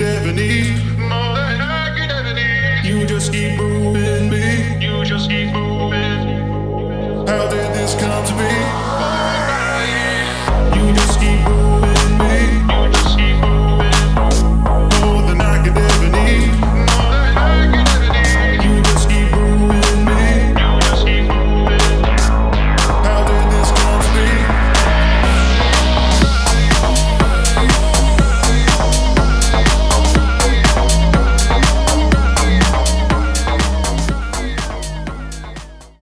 Devonese.